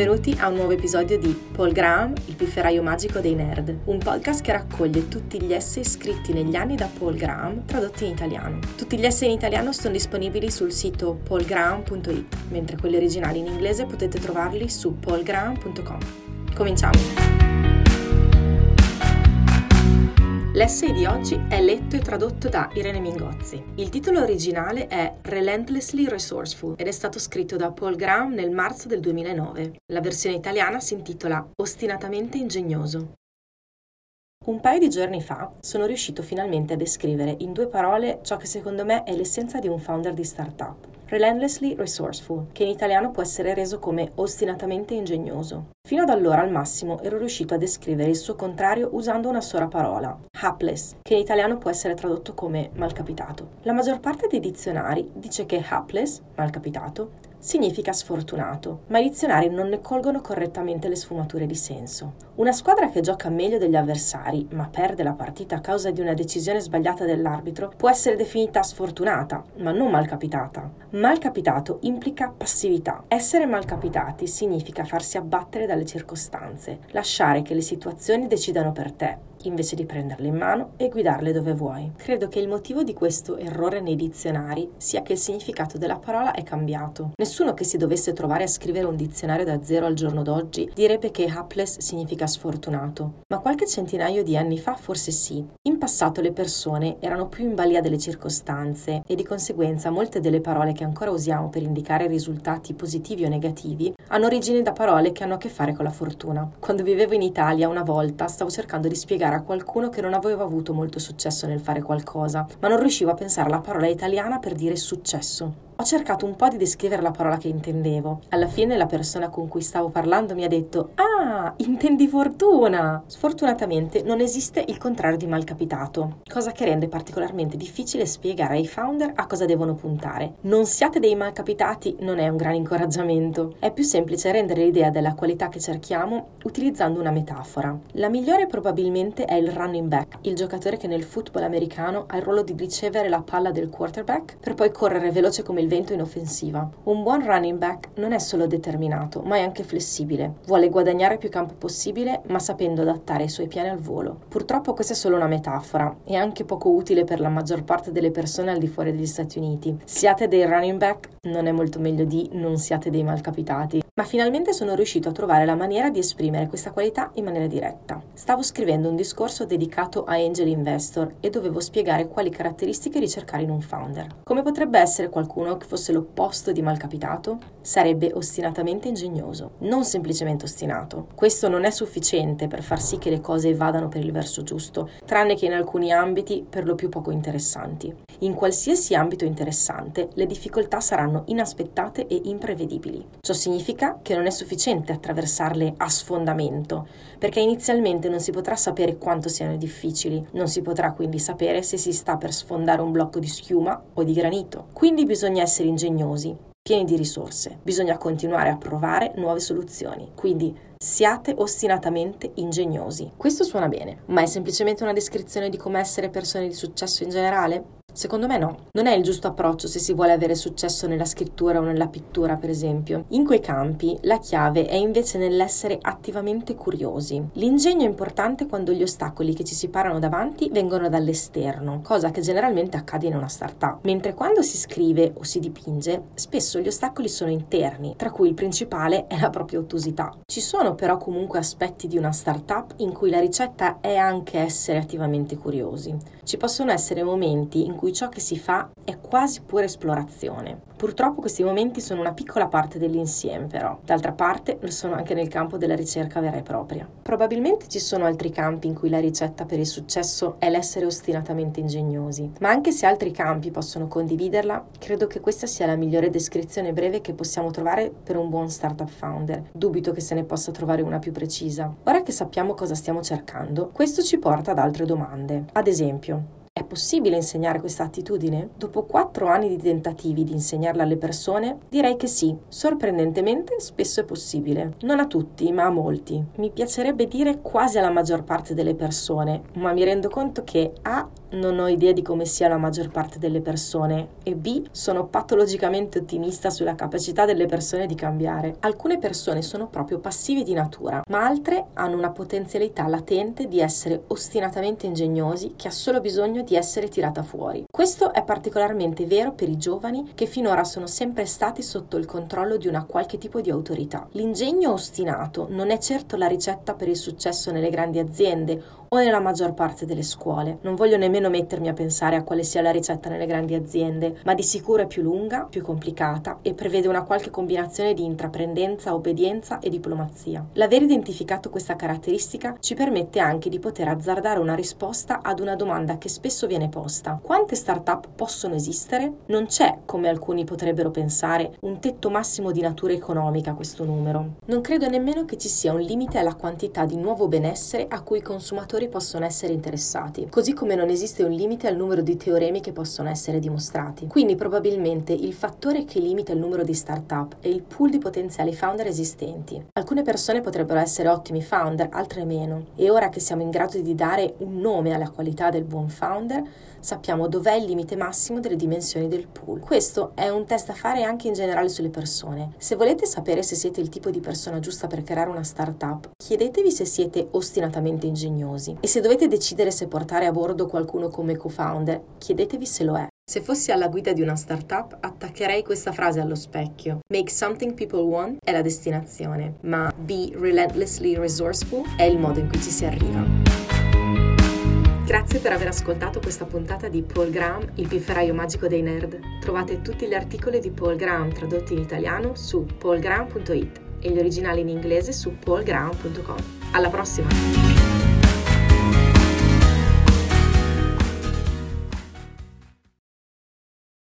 Benvenuti a un nuovo episodio di Paul Graham, il pifferaio magico dei nerd, un podcast che raccoglie tutti gli essay scritti negli anni da Paul Graham tradotti in italiano. Tutti gli essay in italiano sono disponibili sul sito paulgraham.it, mentre quelli originali in inglese potete trovarli su paulgraham.com. Cominciamo! L'essay di oggi è letto e tradotto da Irene Mingozzi. Il titolo originale è Relentlessly Resourceful ed è stato scritto da Paul Graham nel marzo del 2009. La versione italiana si intitola Ostinatamente ingegnoso. Un paio di giorni fa sono riuscito finalmente a descrivere in due parole ciò che secondo me è l'essenza di un founder di startup. Relentlessly resourceful, che in italiano può essere reso come ostinatamente ingegnoso. Fino ad allora al massimo ero riuscito a descrivere il suo contrario usando una sola parola, hapless, che in italiano può essere tradotto come malcapitato. La maggior parte dei dizionari dice che hapless, malcapitato, significa sfortunato, ma i dizionari non ne colgono correttamente le sfumature di senso. Una squadra che gioca meglio degli avversari, ma perde la partita a causa di una decisione sbagliata dell'arbitro, può essere definita sfortunata, ma non malcapitata. Malcapitato implica passività. Essere malcapitati significa farsi abbattere dalle circostanze, lasciare che le situazioni decidano per te, invece di prenderle in mano e guidarle dove vuoi. Credo che il motivo di questo errore nei dizionari sia che il significato della parola è cambiato. Nessuno che si dovesse trovare a scrivere un dizionario da zero al giorno d'oggi direbbe che hapless significa sfortunato, ma qualche centinaio di anni fa forse sì. In passato le persone erano più in balia delle circostanze e di conseguenza molte delle parole che ancora usiamo per indicare risultati positivi o negativi hanno origine da parole che hanno a che fare con la fortuna. Quando vivevo in Italia una volta stavo cercando di spiegare spiegare a qualcuno che non aveva avuto molto successo nel fare qualcosa, ma non riuscivo a pensare alla parola italiana per dire successo. Ho cercato un po' di descrivere la parola che intendevo. Alla fine la persona con cui stavo parlando mi ha detto Ah, intendi fortuna! Sfortunatamente non esiste il contrario di malcapitato, cosa che rende particolarmente difficile spiegare ai founder a cosa devono puntare. Non siate dei malcapitati non è un gran incoraggiamento. È più semplice rendere l'idea della qualità che cerchiamo utilizzando una metafora. La migliore probabilmente è il running back, il giocatore che nel football americano ha il ruolo di ricevere la palla del quarterback per poi correre veloce come il vento in offensiva. Un buon running back non è solo determinato, ma è anche flessibile. Vuole guadagnare più campo possibile, ma sapendo adattare i suoi piani al volo. Purtroppo questa è solo una metafora e anche poco utile per la maggior parte delle persone al di fuori degli Stati Uniti. Siate dei running back non è molto meglio di non siate dei malcapitati ma finalmente sono riuscito a trovare la maniera di esprimere questa qualità in maniera diretta. Stavo scrivendo un discorso dedicato a angel investor e dovevo spiegare quali caratteristiche ricercare in un founder. Come potrebbe essere qualcuno che fosse l'opposto di malcapitato? Sarebbe ostinatamente ingegnoso, non semplicemente ostinato. Questo non è sufficiente per far sì che le cose vadano per il verso giusto, tranne che in alcuni ambiti per lo più poco interessanti. In qualsiasi ambito interessante, le difficoltà saranno inaspettate e imprevedibili. Ciò significa che non è sufficiente attraversarle a sfondamento, perché inizialmente non si potrà sapere quanto siano difficili, non si potrà quindi sapere se si sta per sfondare un blocco di schiuma o di granito. Quindi bisogna essere ingegnosi, pieni di risorse, bisogna continuare a provare nuove soluzioni. Quindi siate ostinatamente ingegnosi. Questo suona bene, ma è semplicemente una descrizione di come essere persone di successo in generale? Secondo me no, non è il giusto approccio se si vuole avere successo nella scrittura o nella pittura, per esempio. In quei campi la chiave è invece nell'essere attivamente curiosi. L'ingegno è importante quando gli ostacoli che ci si parano davanti vengono dall'esterno, cosa che generalmente accade in una startup, mentre quando si scrive o si dipinge, spesso gli ostacoli sono interni, tra cui il principale è la propria ottusità. Ci sono però comunque aspetti di una startup in cui la ricetta è anche essere attivamente curiosi. Ci possono essere momenti in cui ciò che si fa è quasi pura esplorazione. Purtroppo questi momenti sono una piccola parte dell'insieme, però. D'altra parte lo sono anche nel campo della ricerca vera e propria. Probabilmente ci sono altri campi in cui la ricetta per il successo è l'essere ostinatamente ingegnosi, ma anche se altri campi possono condividerla, credo che questa sia la migliore descrizione breve che possiamo trovare per un buon startup founder. Dubito che se ne possa trovare una più precisa. Ora che sappiamo cosa stiamo cercando, questo ci porta ad altre domande. Ad esempio, è possibile insegnare questa attitudine? Dopo quattro anni di tentativi di insegnarla alle persone, direi che sì. Sorprendentemente, spesso è possibile. Non a tutti, ma a molti. Mi piacerebbe dire quasi alla maggior parte delle persone, ma mi rendo conto che A non ho idea di come sia la maggior parte delle persone e B, sono patologicamente ottimista sulla capacità delle persone di cambiare. Alcune persone sono proprio passive di natura, ma altre hanno una potenzialità latente di essere ostinatamente ingegnosi che ha solo bisogno di essere tirata fuori. Questo è particolarmente vero per i giovani che finora sono sempre stati sotto il controllo di una qualche tipo di autorità. L'ingegno ostinato non è certo la ricetta per il successo nelle grandi aziende o nella maggior parte delle scuole. Non voglio nemmeno mettermi a pensare a quale sia la ricetta nelle grandi aziende, ma di sicuro è più lunga, più complicata e prevede una qualche combinazione di intraprendenza, obbedienza e diplomazia. L'aver identificato questa caratteristica ci permette anche di poter azzardare una risposta ad una domanda che spesso viene posta. Quante start-up possono esistere? Non c'è, come alcuni potrebbero pensare, un tetto massimo di natura economica a questo numero. Non credo nemmeno che ci sia un limite alla quantità di nuovo benessere a cui i consumatori operatori possono essere interessati, così come non esiste un limite al numero di teoremi che possono essere dimostrati. Quindi probabilmente il fattore che limita il numero di startup è il pool di potenziali founder esistenti. Alcune persone potrebbero essere ottimi founder, altre meno, e ora che siamo in grado di dare un nome alla qualità del buon founder, sappiamo dov'è il limite massimo delle dimensioni del pool. Questo è un test da fare anche in generale sulle persone. Se volete sapere se siete il tipo di persona giusta per creare una startup, chiedetevi se siete ostinatamente ingegnosi e se dovete decidere se portare a bordo qualcuno come co-founder, chiedetevi se lo è. Se fossi alla guida di una startup, attaccherei questa frase allo specchio. Make something people want è la destinazione, ma be relentlessly resourceful è il modo in cui ci si arriva. Grazie per aver ascoltato questa puntata di Paul Graham, il pifferaio magico dei nerd. Trovate tutti gli articoli di Paul Graham tradotti in italiano su paulgraham.it e gli originali in inglese su paulgraham.com. Alla prossima!